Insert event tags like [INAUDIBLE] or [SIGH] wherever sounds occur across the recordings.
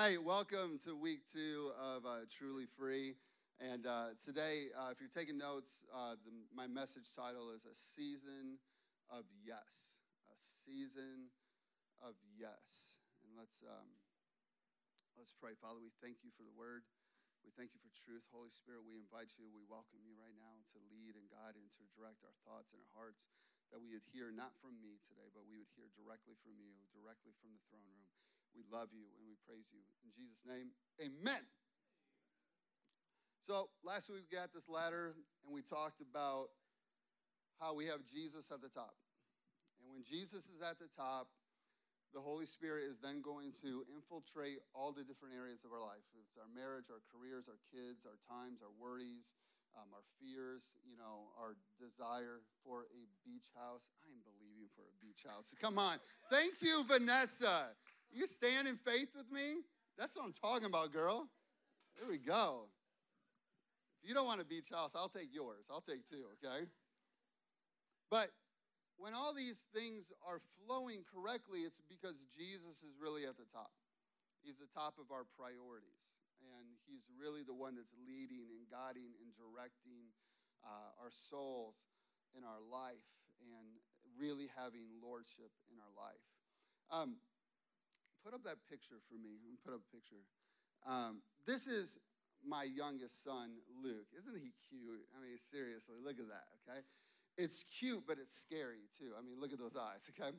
Hey, welcome to week two of uh, Truly Free. And uh, today, uh, if you're taking notes, uh, the, my message title is A Season of Yes. A Season of Yes. And let's, um, let's pray. Father, we thank you for the word. We thank you for truth. Holy Spirit, we invite you, we welcome you right now to lead and guide and to direct our thoughts and our hearts that we would hear not from me today, but we would hear directly from you, directly from the throne room. We love you and we praise you. In Jesus' name, amen. So last week we got this ladder and we talked about how we have Jesus at the top. And when Jesus is at the top, the Holy Spirit is then going to infiltrate all the different areas of our life. It's our marriage, our careers, our kids, our times, our worries, um, our fears, you know, our desire for a beach house. I am believing for a beach house. Come on. Thank you, Vanessa. You stand in faith with me? That's what I'm talking about, girl. There we go. If you don't want a beach house, I'll take yours. I'll take two, okay? But when all these things are flowing correctly, it's because Jesus is really at the top. He's the top of our priorities. And he's really the one that's leading and guiding and directing uh, our souls in our life and really having lordship in our life. Um, put up that picture for me. Put up a picture. Um, this is my youngest son, Luke. Isn't he cute? I mean, seriously, look at that, okay? It's cute, but it's scary too. I mean, look at those eyes, okay?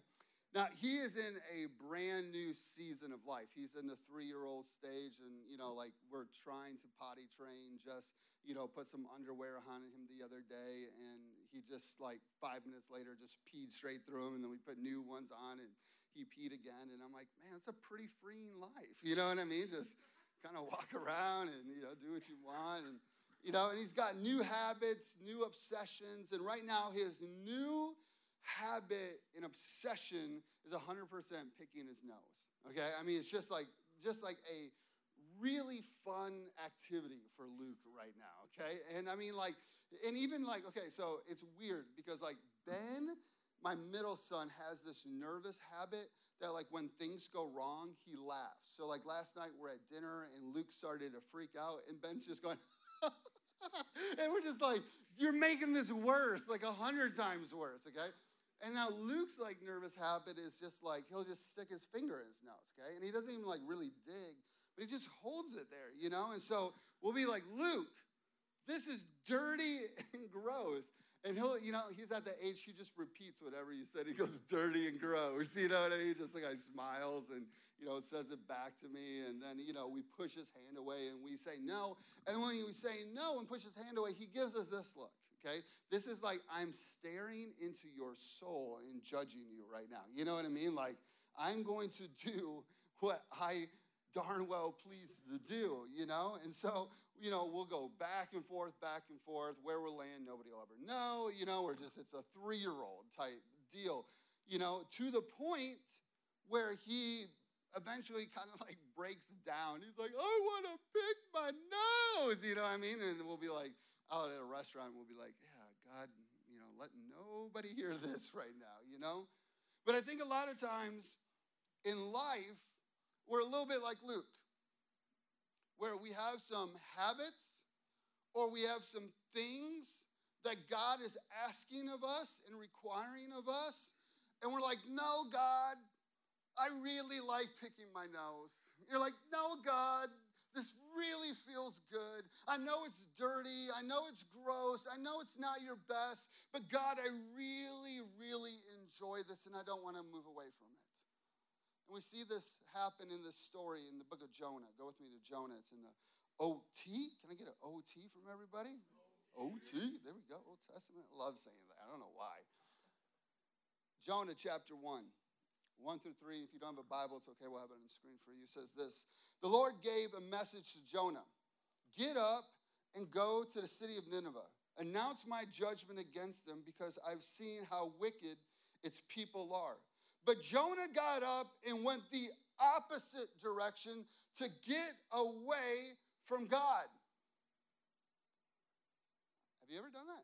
Now, he is in a brand new season of life. He's in the three year old stage, and, you know, like we're trying to potty train, just, you know, put some underwear on him the other day, and he just, like, five minutes later, just peed straight through him, and then we put new ones on, and he peed again. And I'm like, man, it's a pretty freeing life. [LAUGHS] You know what I mean? Just kind of walk [LAUGHS] around and, you know, do what you want. And, you know, and he's got new habits, new obsessions. And right now, his new habit and obsession is 100% picking his nose. Okay? I mean, it's just like, just like a really fun activity for Luke right now. Okay? And I mean, like, and even like, okay, so it's weird because like Ben my middle son has this nervous habit that like when things go wrong he laughs. So like last night we're at dinner and luke started to freak out and ben's just going [LAUGHS] and we're just like you're making this worse like a hundred times worse okay? And now luke's like nervous habit is just like he'll just stick his finger in his nose okay? And he doesn't even like really dig but he just holds it there you know? And so we'll be like luke this is dirty [LAUGHS] and gross and he'll, you know, he's at the age he just repeats whatever you said. He goes dirty and gross. You know what I mean? Just like I smiles and, you know, says it back to me. And then, you know, we push his hand away and we say no. And when we say no and push his hand away, he gives us this look. Okay? This is like I'm staring into your soul and judging you right now. You know what I mean? Like I'm going to do what I darn well pleased to do, you know? And so you know, we'll go back and forth, back and forth. Where we'll land, nobody will ever know. You know, we're just, it's a three year old type deal, you know, to the point where he eventually [LAUGHS] kind of like breaks down. He's like, I want to pick my nose, you know what I mean? And we'll be like, out at a restaurant, we'll be like, yeah, God, you know, let nobody hear this [LAUGHS] right now, you know? But I think a lot of times in life, we're a little bit like Luke where we have some habits or we have some things that God is asking of us and requiring of us. And we're like, no, God, I really like picking my nose. You're like, no, God, this really feels good. I know it's dirty. I know it's gross. I know it's not your best. But God, I really, really enjoy this and I don't want to move away from it. And we see this happen in this story in the book of Jonah. Go with me to Jonah. It's in the OT. Can I get an OT from everybody? OT. There we go. Old Testament. I love saying that. I don't know why. Jonah chapter 1. 1 through 3. If you don't have a Bible, it's okay. We'll have it on the screen for you. It says this The Lord gave a message to Jonah Get up and go to the city of Nineveh. Announce my judgment against them because I've seen how wicked its people are. But Jonah got up and went the opposite direction to get away from God. Have you ever done that?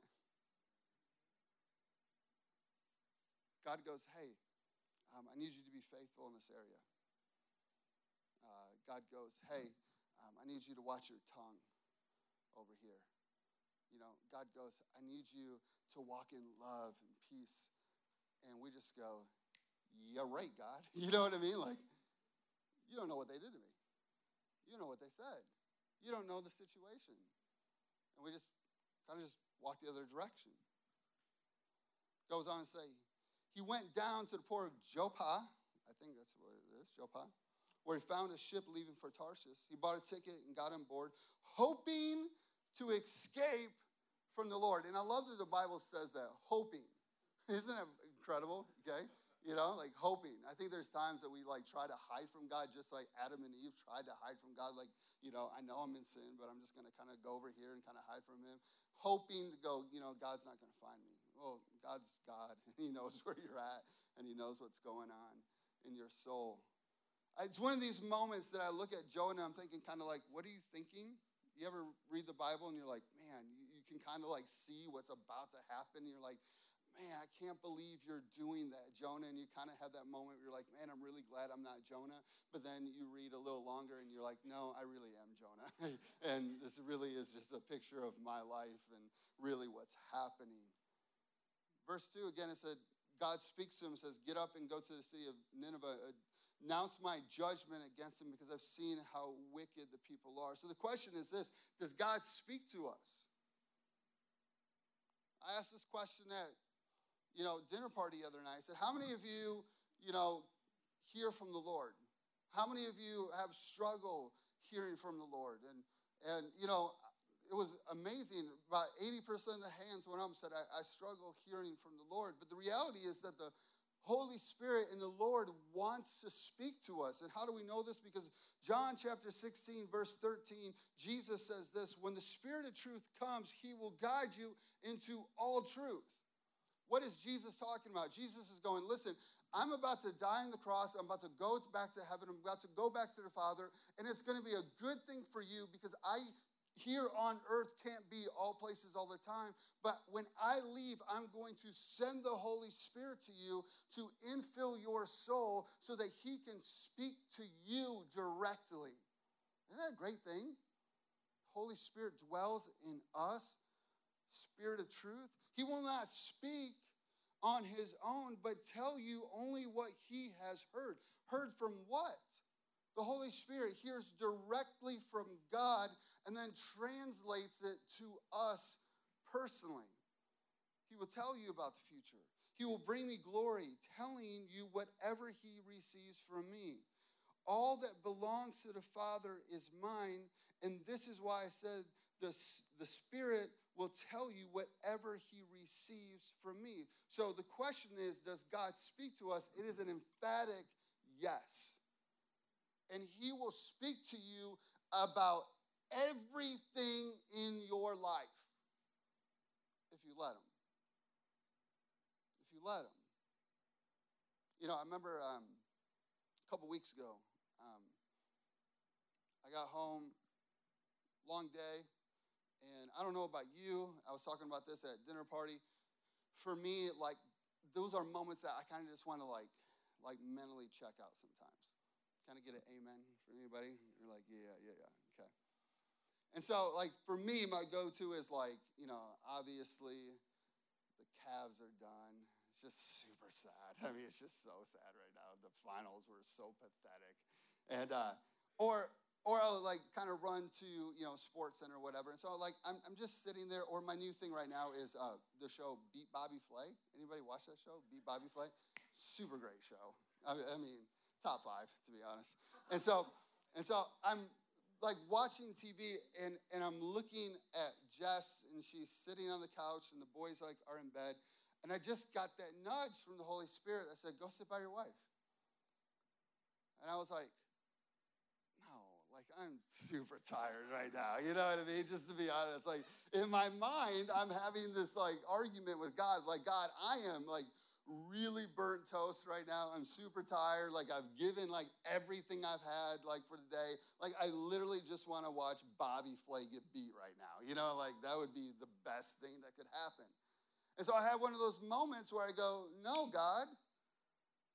God goes, Hey, um, I need you to be faithful in this area. Uh, God goes, hey, um, I need you to watch your tongue over here. You know, God goes, I need you to walk in love and peace. And we just go, yeah, right, God. [LAUGHS] You know what I mean? Like, you don't know what they did to me. You know what they said. You don't know the situation. And we just kind of just walk the other direction. Goes on to say, he went down to the port of Joppa. I think that's what it is, Joppa, where he found a ship leaving for Tarshish. He bought a ticket and got on board, hoping to escape from the Lord. And I love that the Bible says that, hoping. [LAUGHS] Isn't that incredible? Okay. You know, like hoping. I think there's times that we like try to hide from God, just like Adam and Eve tried to hide from God. Like, you know, I know I'm in sin, but I'm just going to kind of go over here and kind of hide from Him, hoping to go, you know, God's not going to find me. Well, God's God, [LAUGHS] and He knows where you're at, and He knows what's going on in your soul. It's one of these moments that I look at Jonah, and I'm thinking kind of like, what are you thinking? You ever read the Bible and you're like, man, you, you can kind of like see what's about to happen. You're like, man, I can't believe you're doing that, Jonah. And you kind of have that moment where you're like, man, I'm really glad I'm not Jonah. But then you read a little longer and you're like, no, I really am Jonah. [LAUGHS] and this really is just a picture of my life and really what's happening. Verse 2 again, it said, God speaks to him says, Get up and go to the city of Nineveh. Announce my judgment against them because I've seen how wicked the people are. So the question is this Does God speak to us? I asked this question at you know, dinner party the other night. I said, How many of you, you know, hear from the Lord? How many of you have struggled hearing from the Lord? And and you know, it was amazing. About 80% of the hands went up and said, I, I struggle hearing from the Lord. But the reality is that the Holy Spirit and the Lord wants to speak to us. And how do we know this? Because John chapter 16, verse 13, Jesus says this When the Spirit of truth comes, he will guide you into all truth. What is Jesus talking about? Jesus is going, listen, I'm about to die on the cross. I'm about to go back to heaven. I'm about to go back to the Father. And it's going to be a good thing for you because I here on earth can't be all places all the time. But when I leave, I'm going to send the Holy Spirit to you to infill your soul so that He can speak to you directly. Isn't that a great thing? Holy Spirit dwells in us, Spirit of truth. He will not speak on his own, but tell you only what he has heard. Heard from what? The Holy Spirit hears directly from God and then translates it to us personally. He will tell you about the future. He will bring me glory, telling you whatever he receives from me. All that belongs to the Father is mine, and this is why I said the, the Spirit will tell you whatever he receives from me. So the question is Does God speak to us? It is an emphatic yes. And he will speak to you about everything in your life if you let him. If you let him. You know, I remember um, a couple weeks ago, um, I got home, long day, and I don't know about you, I was talking about this at dinner party. For me, like those are moments that I kind of just want to like like mentally check out sometimes. Kind of get an amen from anybody? You're like, yeah, yeah, yeah, okay. And so, like for me, my go-to is like, you know, obviously the Cavs are done. It's just super sad. [LAUGHS] I mean, it's just so sad right now. The finals were so pathetic, and uh, or or I'll like kind of run to you know Sports Center or whatever. And so like I'm, I'm just sitting there. Or my new thing right now is uh, the show Beat Bobby Flay. Anybody watch that show? Beat Bobby Flay. Super great show. I, mean, top five to be honest. And so and so I'm like watching TV and and I'm looking at Jess and she's sitting on the couch and the boys like are in bed. And I just got that nudge from the Holy Spirit. I said, "Go sit by your wife." And I was like I'm super tired right now. You know what I mean? Just to be honest, like in my mind, I'm having this like argument with God. Like, God, I am like really burnt toast right now. I'm super tired. Like I've given like everything I've had like for the day. Like I literally just want to watch Bobby Flay get beat right now. You know, like that would be the best thing that could happen. And so I have one of those moments where I go, No, God,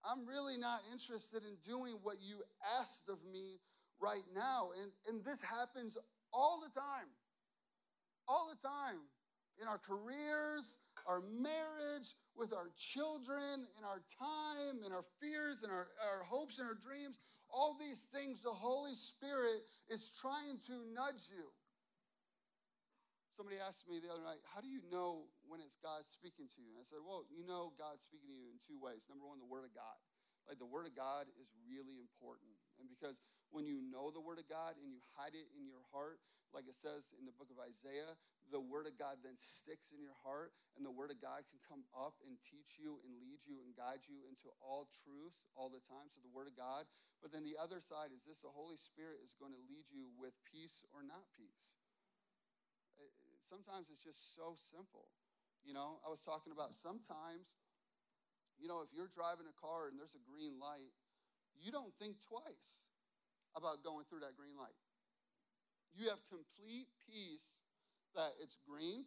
I'm really not interested in doing what you asked of me right now. And, and this happens all the time. All the time. In our careers, our marriage, with our children, in our time, in our fears, in our, our hopes and our dreams. All these things, the Holy Spirit is trying to nudge you. Somebody asked me the other night, How do you know when it's God speaking to you? And I said, Well, you know God's speaking to you in two ways. Number one, the Word of God. Like the Word of God is really important. And because when you know the Word of God and you hide it in your heart, like it says in the book of Isaiah, the Word of God then sticks in your heart, and the Word of God can come up and teach you and lead you and guide you into all truth all the time. So, the Word of God. But then the other side is this the Holy Spirit is going to lead you with peace or not peace. Eh, sometimes it's just so simple. You know, I was talking about sometimes, you know, if you're driving a car and there's a green light, you don't think twice about going through that green light. You have complete peace that it's green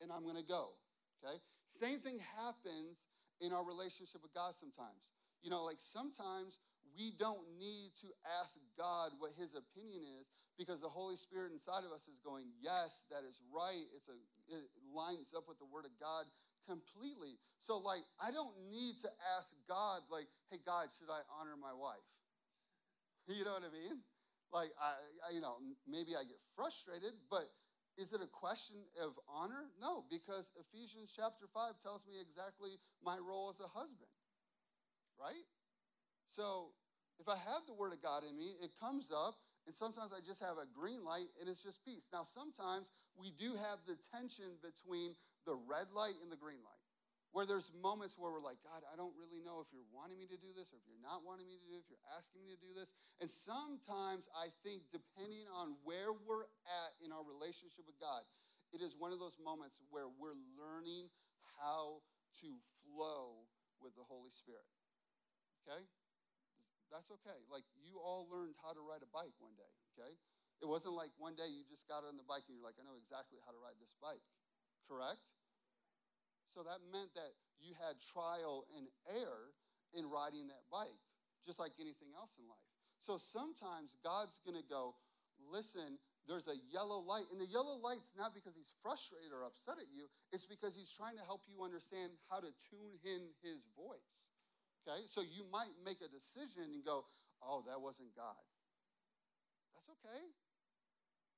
and I'm going to go. Okay? Same thing happens in our relationship with God sometimes. You know, like sometimes we don't need to ask God what his opinion is because the Holy Spirit inside of us is going, "Yes, that is right. It's a it lines up with the word of God completely." So like I don't need to ask God like, "Hey God, should I honor my wife?" [LAUGHS] You know what I mean? Like, I, I, you know, maybe I get frustrated, but is it a question of honor? No, because Ephesians chapter 5 tells me exactly my role as a husband, right? So if I have the Word of God in me, it comes up, and sometimes I just have a green light and it's just peace. Now, sometimes we do have the tension between the red light and the green light where there's moments where we're like, God, I don't really know if you're wanting me to do this or if you're not wanting me to do it, if you're asking me to do this. And sometimes I think, depending on where we're at in our relationship with God, it is one of those moments where we're learning how to flow with the Holy Spirit. Okay? That's okay. Like, you all learned how to ride a bike one day, okay? It wasn't like one day you just got on the bike and you're like, I know exactly how to ride this bike. Correct? So that meant that you had trial and error in riding that bike, just like anything else in life. So sometimes God's going to go, listen, there's a yellow light. And the yellow light's not because he's frustrated or upset at you, it's because he's trying to help you understand how to tune in his voice. Okay? So you might make a decision and go, oh, that wasn't God. That's okay.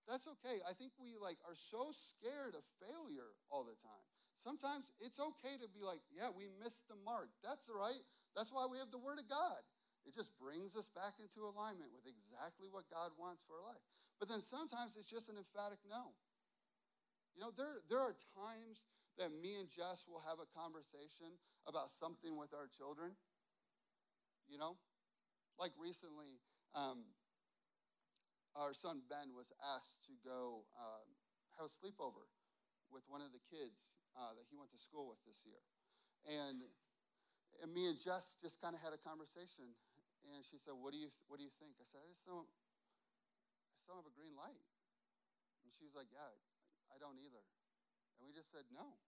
That's okay. I think we like are so scared of failure all the time. Sometimes it's okay to be like, yeah, we missed the mark. That's all right. That's why we have the Word of God. It just brings us back into alignment with exactly what God wants for our life. But then sometimes it's just an emphatic no. You know, there, there are times that me and Jess will have a conversation about something with our children. You know, like recently, um, our son Ben was asked to go um, have a sleepover with one of the kids uh, that he went to school with this year. And, and me and Jess just kind of had a conversation. And she said, what do, you, what do you think? I said, I just don't, I just don't have a green light. And she was like, Yeah, I don't either. And we just said, No.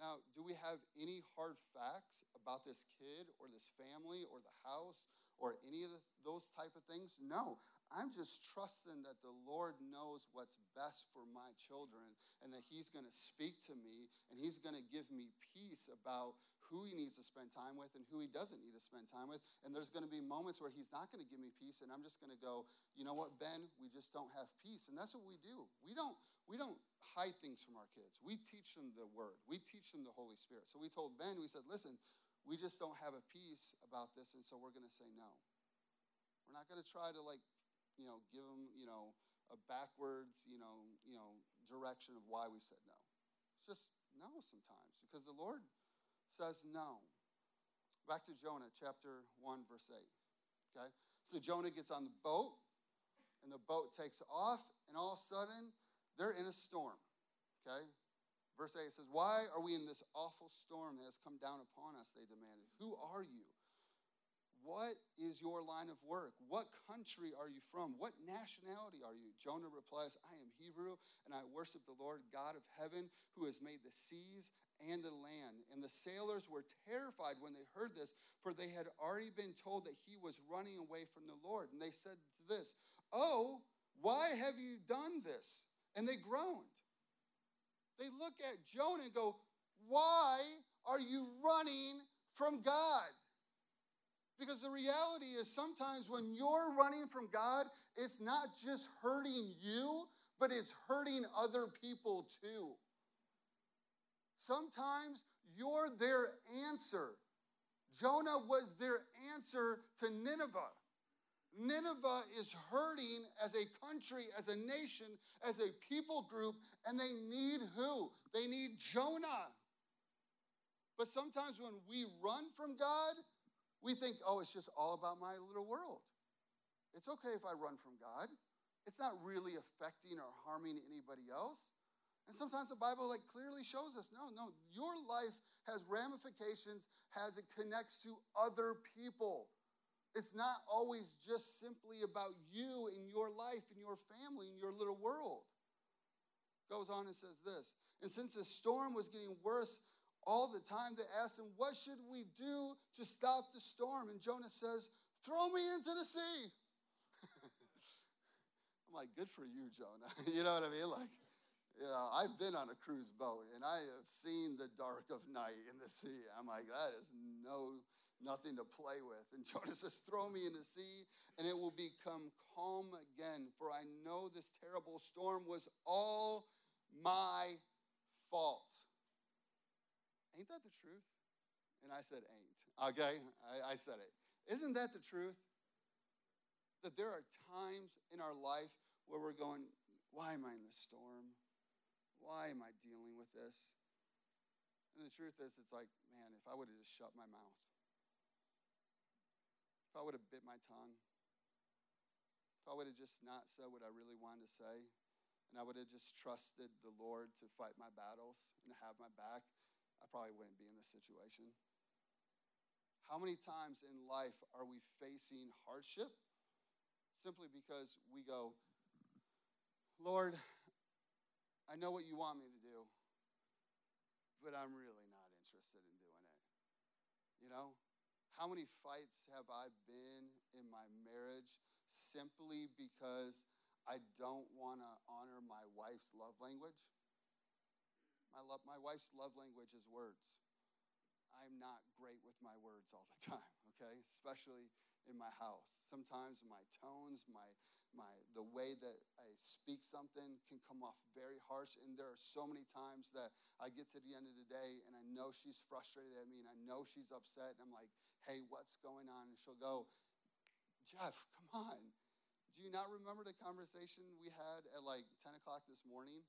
Now, do we have any hard facts about this kid or this family or the house or any of the, those type of things? No. I'm just trusting that the Lord knows what's best for my children and that He's going to speak to me and He's going to give me peace about who He needs to spend time with and who He doesn't need to spend time with. And there's going to be moments where He's not going to give me peace and I'm just going to go, you know what, Ben, we just don't have peace. And that's what we do. We don't, we don't hide things from our kids. We teach them the Word, we teach them the Holy Spirit. So we told Ben, we said, listen, we just don't have a peace about this, and so we're going to say no. We're not going to try to like you know, give them, you know, a backwards, you know, you know, direction of why we said no. It's just no sometimes because the Lord says no. Back to Jonah, chapter 1, verse 8. Okay? So Jonah gets on the boat, and the boat takes off, and all of a sudden, they're in a storm. Okay? Verse 8 says, Why are we in this awful storm that has come down upon us? They demanded. Who are you? What is your line of work? What country are you from? What nationality are you? Jonah replies, I am Hebrew, and I worship the Lord God of heaven, who has made the seas and the land. And the sailors were terrified when they heard this, for they had already been told that he was running away from the Lord. And they said to this, Oh, why have you done this? And they groaned. They look at Jonah and go, Why are you running from God? Because the reality is sometimes when you're running from God, it's not just hurting you, but it's hurting other people too. Sometimes you're their answer. Jonah was their answer to Nineveh. Nineveh is hurting as a country, as a nation, as a people group, and they need who? They need Jonah. But sometimes when we run from God, we think, oh, it's just all about my little world. It's okay if I run from God. It's not really affecting or harming anybody else. And sometimes the Bible like clearly shows us, no, no, your life has ramifications as it connects to other people. It's not always just simply about you and your life and your family and your little world. Goes on and says this. And since the storm was getting worse all the time. They asked him, What should we do to stop the storm? And Jonah says, Throw me into the sea. [LAUGHS] I'm like, Good for you, Jonah. [LAUGHS] you know what I mean? Like, you know, I've been on a cruise boat and I have seen the dark of night in the sea. I'm like, that is no nothing to play with. And [LAUGHS] Jonah says, Throw me in the sea, and it will become calm again. For I know this terrible storm was all my fault. Ain't that the truth? And I said, Ain't. Okay? I, I said it. Isn't that the truth? That there are times in our life where we're going, Why am I in this storm? Why am I dealing with this? And the truth is, it's like, man, if I would have just shut my mouth, if I would have bit my tongue, if I would have just not said what I really wanted to say, and I would have just trusted the Lord to fight my battles and have my back, I probably wouldn't be in this situation. How many times in life are we facing hardship simply because we go, Lord, I know what you want me to do, but I'm really not interested in doing it. You know? How many fights have I been in my marriage simply because I don't want to honor my wife's love language? My, love, my wife's love language is words. I'm not great with my words all the [LAUGHS] time, okay? Especially in my house. Sometimes my tones, my, my, the way that I speak something can come off very harsh. And there are so many times that I get to the end of the day and I know she's frustrated at me and I know she's upset. And I'm like, hey, what's going on? And she'll go, Jeff, come on. Do you not remember the conversation we had at like 10 o'clock this morning?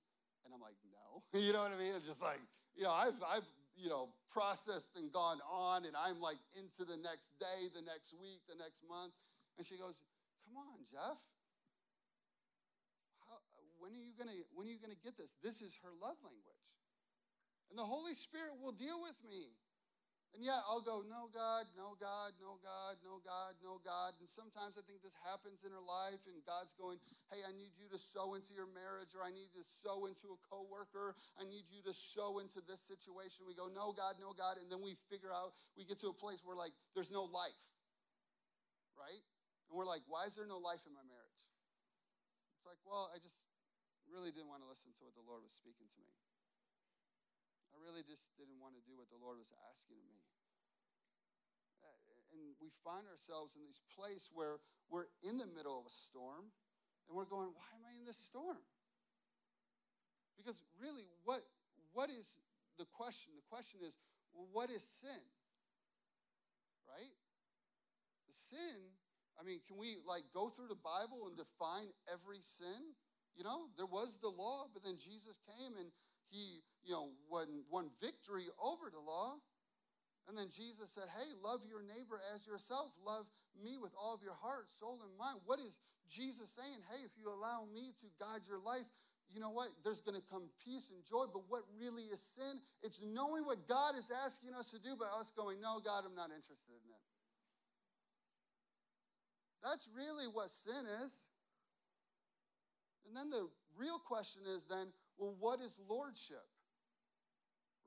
And I'm like, no. [LAUGHS] you know what I mean? It's just like, you know, I've, I've, you know, processed and gone on, and I'm like into the next day, the next week, the next month. And she goes, come on, Jeff. How, when are you gonna when are you gonna get this? This is her love language. And the Holy Spirit will deal with me. And yet I'll go, no, God, no, God, no, God, no, God, no, God. And sometimes I think this happens in her life, and God's going, hey, I need you to sow into your marriage, or I need to sow into a coworker. I need you to sow into this situation. We go, no, God, no, God. And then we figure out, we get to a place where, like, there's no life, right? And we're like, why is there no life in my marriage? It's like, well, I just really didn't want to listen to what the Lord was speaking to me. I really just didn't want to do what the Lord was asking of me. And we find ourselves in this place where we're in the middle of a storm and we're going, why am I in this storm? Because really, what, what is the question? The question is, what is sin? Right? The sin, I mean, can we like go through the Bible and define every sin? You know, there was the law, but then Jesus came and he, you know, won, won victory over the law. And then Jesus said, Hey, love your neighbor as yourself. Love me with all of your heart, soul, and mind. What is Jesus saying? Hey, if you allow me to guide your life, you know what? There's going to come peace and joy. But what really is sin? It's knowing what God is asking us to do, but us going, No, God, I'm not interested in it. That's really what sin is. And then the real question is then, well, what is lordship?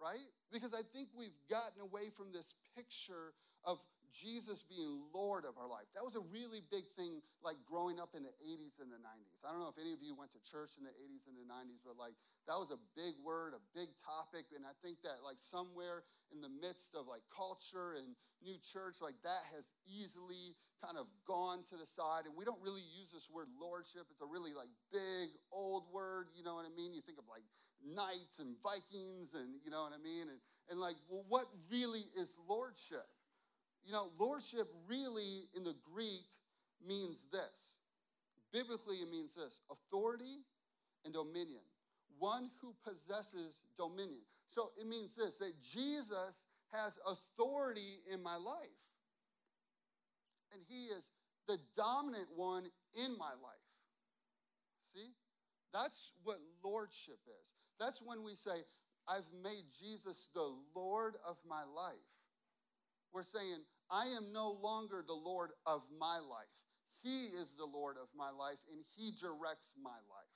Right? Because I think we've gotten away from this picture of Jesus being Lord of our life. That was a really big thing, like growing up in the 80s and the 90s. I don't know if any of you went to church in the 80s and the 90s, but like that was a big word, a big topic. And I think that, like, somewhere in the midst of like culture and new church, like that has easily kind of gone to the side. And we don't really use this word lordship. It's a really like big old word, you know what I mean? You think of like knights and Vikings, and you know what I mean? And, and like, well, what really is lordship? You know, lordship really in the Greek means this. Biblically, it means this authority and dominion. One who possesses dominion. So it means this that Jesus has authority in my life. And he is the dominant one in my life. See? That's what lordship is. That's when we say, I've made Jesus the Lord of my life. We're saying, I am no longer the Lord of my life. He is the Lord of my life, and He directs my life.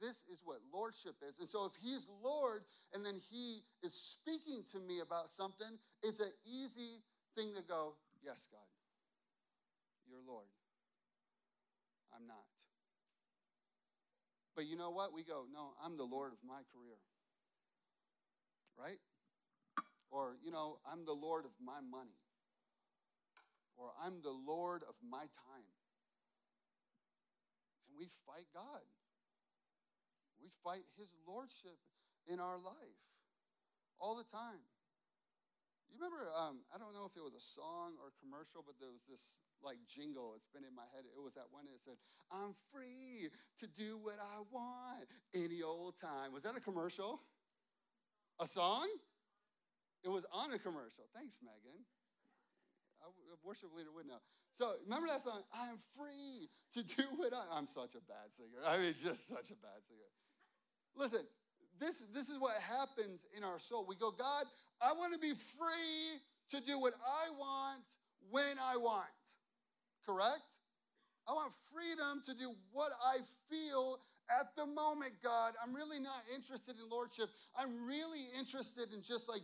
This is what lordship is. And so, if He's Lord and then He is speaking to me about something, it's an easy thing to go, Yes, God, you're Lord. I'm not. But you know what? We go, No, I'm the Lord of my career. Right? Or, you know, I'm the Lord of my money. Or I'm the Lord of my time. And we fight God. We fight His Lordship in our life all the time. You remember, um, I don't know if it was a song or a commercial, but there was this like jingle. It's been in my head. It was that one that said, I'm free to do what I want any old time. Was that a commercial? A song? It was on a commercial. Thanks, Megan. Worship leader would know. So remember that song? I am free to do what I. I'm such a bad singer. I mean, just such a bad singer. Listen, this this is what happens in our soul. We go, God, I want to be free to do what I want when I want. Correct? I want freedom to do what I feel at the moment, God. I'm really not interested in lordship. I'm really interested in just like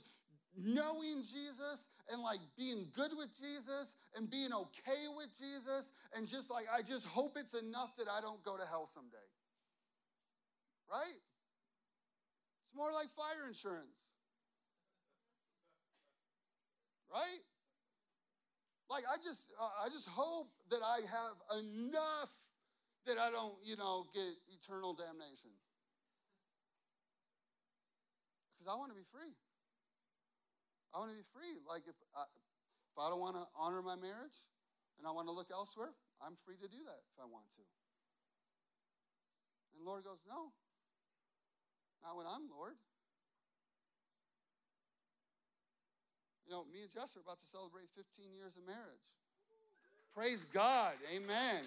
knowing Jesus and like being good with Jesus and being okay with Jesus and just like I just hope it's enough that I don't go to hell someday. Right? It's more like fire insurance. Right? Like I just uh, I just hope that I have enough that I don't, you know, get eternal damnation. Because I want to be free. I want to be free. Like if I, if I don't want to honor my marriage and I want to look elsewhere, I'm free to do that if I want to. And Lord goes, No, not when I'm Lord. You know, me and Jess are about to celebrate 15 years of marriage. Praise God. Amen.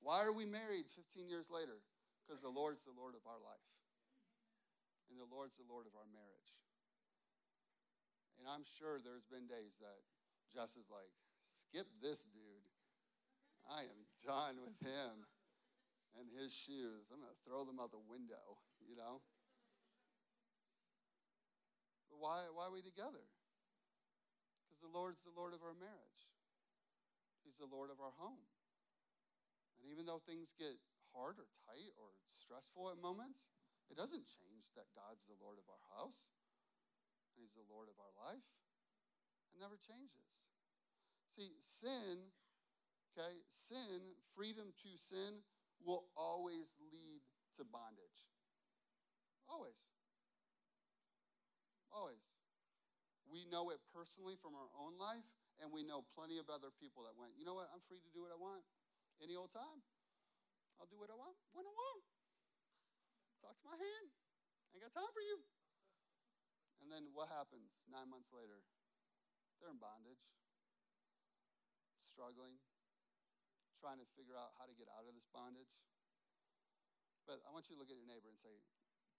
Why are we married 15 years later? Because the Lord's the Lord of our life and the Lord's the Lord of our marriage. And I'm sure there's been days that Jess is like, skip this dude. I am done with him and his shoes. I'm going to throw them out the window, you know? But why, why are we together? Because the Lord's the Lord of our marriage, He's the Lord of our home. And even though things get hard or tight or stressful at moments, it doesn't change that God's the Lord of our house and He's the Lord of our life. It never changes. See, sin, okay, sin, freedom to sin, will always lead to bondage. Always. Always. We know it personally from our own life, and we know plenty of other people that went, you know what, I'm free to do what I want any old time. I'll do what I want when I want. Talk to my hand. Ain't got time for you. And then what happens nine months later? They're in bondage, struggling, trying to figure out how to get out of this bondage. But I want you to look at your neighbor and say,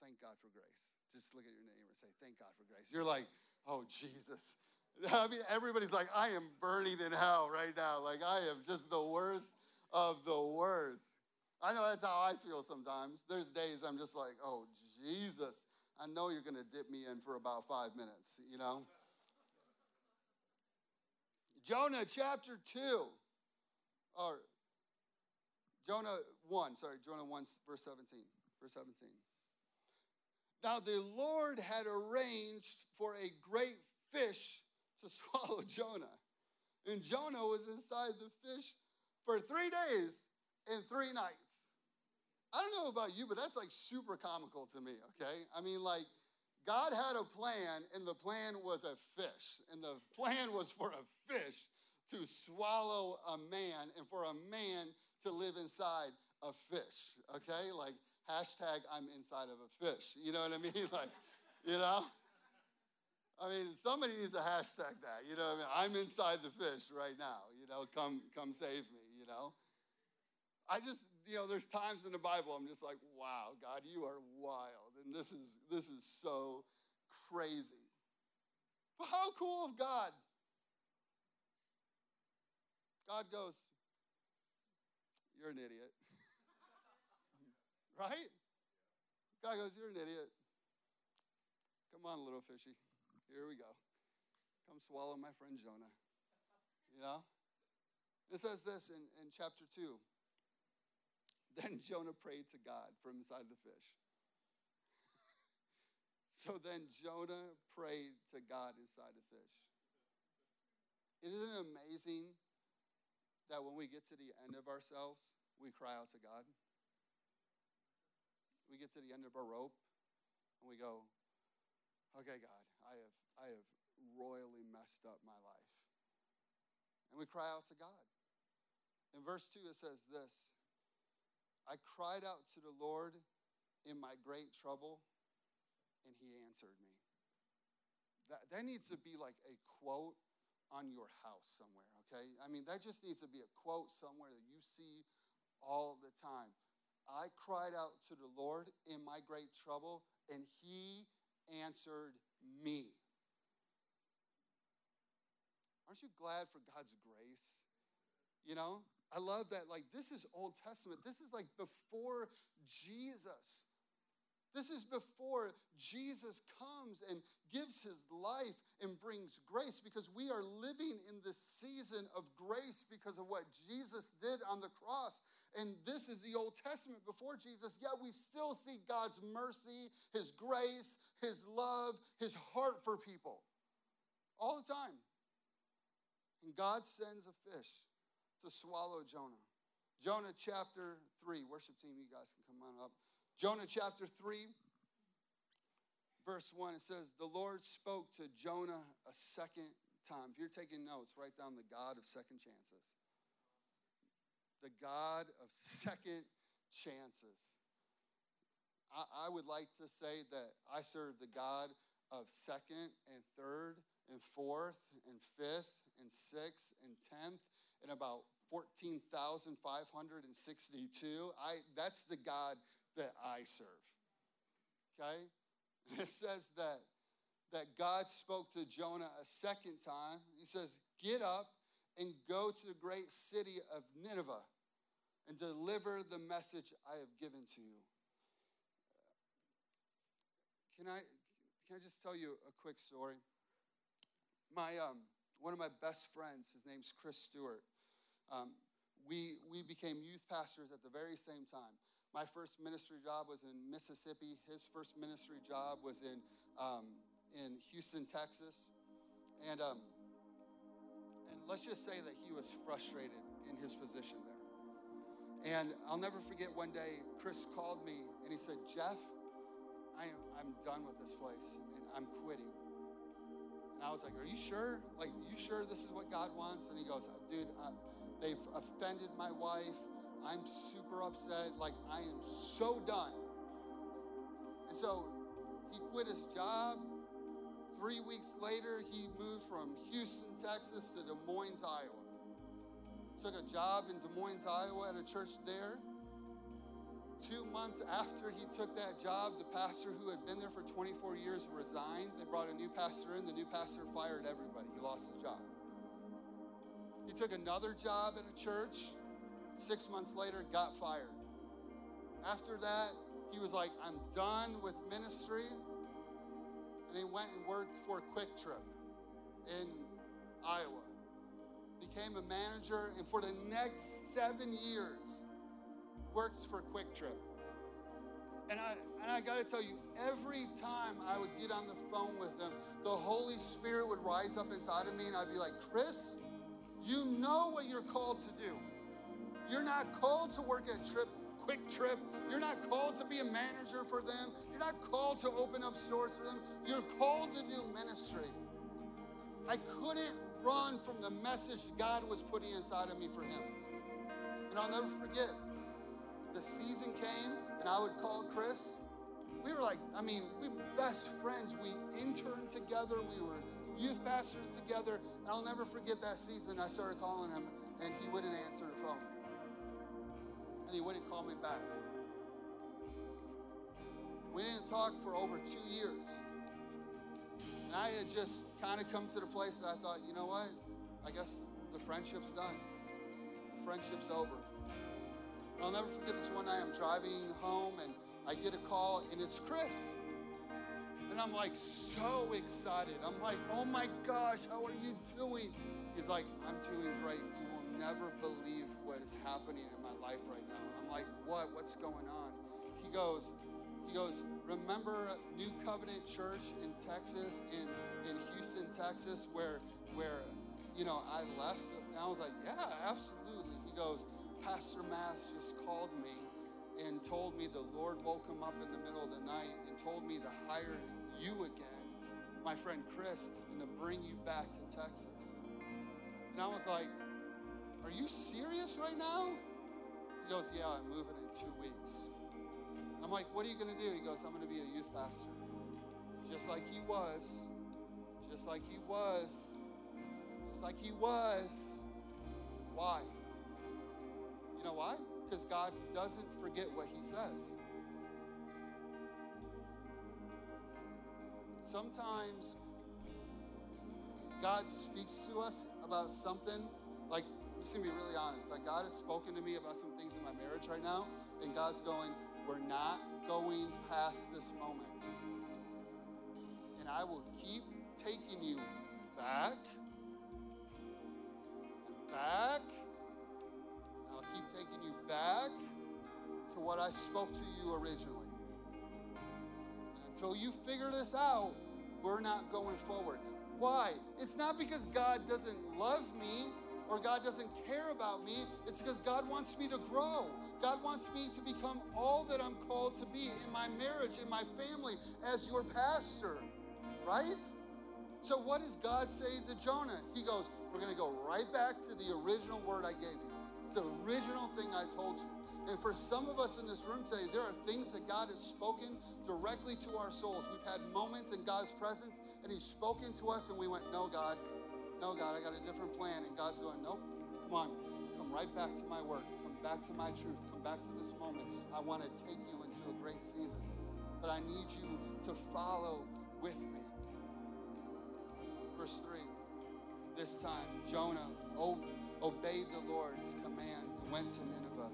Thank God for grace. Just look at your neighbor and say, Thank God for grace. You're like, Oh, Jesus. [LAUGHS] I mean, everybody's like, I am burning in hell right now. Like, I am just the worst of the worst. I know that's how I feel sometimes. There's days I'm just like, oh, Jesus, I know you're going to dip me in for about five minutes, you know? Jonah chapter 2, or Jonah 1, sorry, Jonah 1, verse 17. Verse 17. Now the Lord had arranged for a great fish to [LAUGHS] swallow Jonah. And Jonah was inside the fish for three days and three nights. I don't know about you, but that's like super comical to me, okay? I mean, like, God had a plan, and the plan was a fish. And the plan was for a fish to swallow a man and for a man to live inside a fish, okay? Like, hashtag I'm inside of a fish. You know what I [LAUGHS] mean? Like, you know? I mean, somebody needs to hashtag that. You know, I mean, I'm inside the fish right now. You know, come come save me. You know, I just you know, there's times in the Bible I'm just like, wow, God, you are wild, and this is this is so crazy. But how cool of God? God goes, you're an idiot, [LAUGHS] right? God goes, you're an idiot. Come on, little fishy. Here we go. Come swallow my friend Jonah. You know? It says this in, in chapter 2. Then Jonah prayed to God from inside the fish. [LAUGHS] so then Jonah prayed to God inside the fish. Isn't it amazing that when we get to the end of ourselves, we cry out to God? We get to the end of our rope and we go, okay, God, I have, I have royally messed up my life. And we cry out to God. In verse 2, it says this I cried out to the Lord in my great trouble, and he answered me. That, that needs to be like a quote on your house somewhere, okay? I mean, that just needs to be a quote somewhere that you see all the time. I cried out to the Lord in my great trouble, and he answered me. Aren't you glad for God's grace? You know, I love that. Like, this is Old Testament. This is like before Jesus. This is before Jesus comes and gives his life and brings grace because we are living in this season of grace because of what Jesus did on the cross. And this is the Old Testament before Jesus, yet we still see God's mercy, his grace, his love, his heart for people all the time. And God sends a fish to swallow Jonah. Jonah chapter 3. Worship team, you guys can come on up. Jonah chapter 3, verse 1, it says, The Lord spoke to Jonah a second time. If you're taking notes, write down the God of second chances. The God of second chances. I, I would like to say that I serve the God of second and third and fourth and fifth and sixth and tenth and about 14,562. I, that's the God that I serve. Okay? [LAUGHS] It says that, that God spoke to Jonah a second time. He says, Get up and go to the great city of Nineveh and deliver the message I have given to you. Can I, can I just tell you a quick story? My, um, one of my best friends, his name's Chris Stewart. Um, we, we became youth pastors at the very same time. My first ministry job was in Mississippi. His first ministry job was in, um, in Houston, Texas. And, um, and let's just say that he was frustrated in his position there. And I'll never forget one day, Chris called me and he said, Jeff, I am, I'm done with this place and I'm quitting. And I was like, Are you sure? Like, you sure this is what God wants? And he goes, Dude, they've offended my wife. I'm super upset. Like, I am so done. And so he quit his job. Three weeks later, he moved from Houston, Texas to Des Moines, Iowa. Took a job in Des Moines, Iowa at a church there. Two months after he took that job, the pastor who had been there for 24 years resigned. They brought a new pastor in. The new pastor fired everybody. He lost his job. He took another job at a church. Six months later, got fired. After that, he was like, I'm done with ministry. And he went and worked for QuikTrip in Iowa. Became a manager, and for the next seven years, works for QuikTrip. And I, and I got to tell you, every time I would get on the phone with them, the Holy Spirit would rise up inside of me, and I'd be like, Chris, you know what you're called to do. You're not called to work at Trip QuikTrip. You're not called to be a manager for them. You're not called to open up stores for them. You're called to do ministry. I couldn't run from the message God was putting inside of me for him. And I'll never forget, the season came and I would call Chris. We were like, I mean, we best friends. We interned together. We were youth pastors together. And I'll never forget that season. I started calling him and he wouldn't answer the phone. And he wouldn't call me back. We didn't talk for over two years. And I had just kind of come to the place that I thought, you know what? I guess the friendship's done. The friendship's over. I'll never forget this one night. I'm driving home and I get a call, and it's Chris. And I'm like so excited. I'm like, oh my gosh, how are you doing? He's like, I'm doing great. You will never believe what is happening in my life right now. I'm like, what? What's going on? He goes, he goes, remember New Covenant Church in Texas, in, in Houston, Texas, where where you know I left? And I was like, yeah, absolutely. He goes, Pastor Mass just called me and told me the Lord woke him up in the middle of the night and told me to hire you again, my friend Chris, and to bring you back to Texas. And I was like, Are you serious right now? He goes, Yeah, I'm moving in two weeks. I'm like, What are you going to do? He goes, I'm going to be a youth pastor. Just like he was. Just like he was. Just like he was. Why? Know why? Because God doesn't forget what He says. Sometimes God speaks to us about something, like, I'm just gonna be really honest. Like, God has spoken to me about some things in my marriage right now, and God's going, We're not going past this moment. And I will keep taking you back and back taking you back to what I spoke to you originally. And until you figure this out, we're not going forward. Why? It's not because God doesn't love me or God doesn't care about me. It's because God wants me to grow. God wants me to become all that I'm called to be in my marriage, in my family, as your pastor, right? So, what does God say to Jonah? He goes, We're going to go right back to the original word I gave you the original thing I told you. And for some of us in this room today, there are things that God has spoken directly to our souls. We've had moments in God's presence, and He's spoken to us, and we went, No, God, no, God, I got a different plan. And God's going, Nope, come on, come right back to my work, come back to my truth, come back to this moment. I want to take you into a great season, but I need you to follow with me. Verse 3 This time, Jonah, oh, obeyed the Lord's command and went to Nineveh,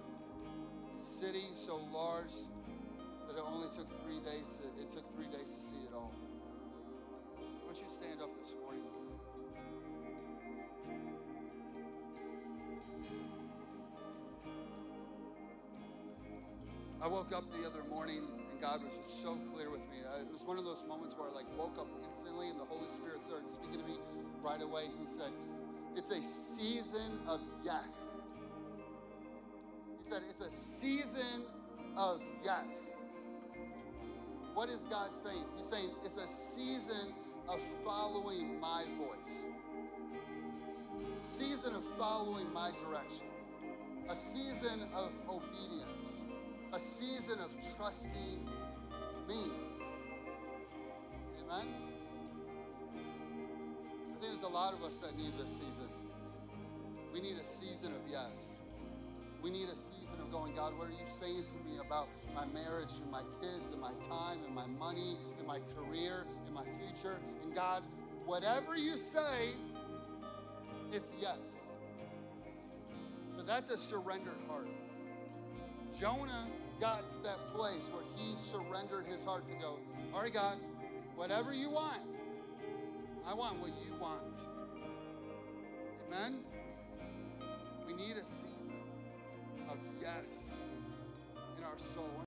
a city so large that it only took three days. To, it took three days to see it all. Why don't you stand up this morning? I woke up the other morning and God was just so clear with me. It was one of those moments where I like woke up instantly and the Holy Spirit started speaking to me right away. He said, it's a season of yes. He said, It's a season of yes. What is God saying? He's saying it's a season of following my voice, season of following my direction, a season of obedience, a season of trusting me. Amen a lot of us that need this season. We need a season of yes. We need a season of going, God, what are you saying to me about my marriage and my kids and my time and my money and my career and my future? And God, whatever you say, it's yes. But that's a surrendered heart. Jonah got to that place where he surrendered his heart to go, All right, God, whatever you want, I want what you want. Amen? We need a season of yes in our soul.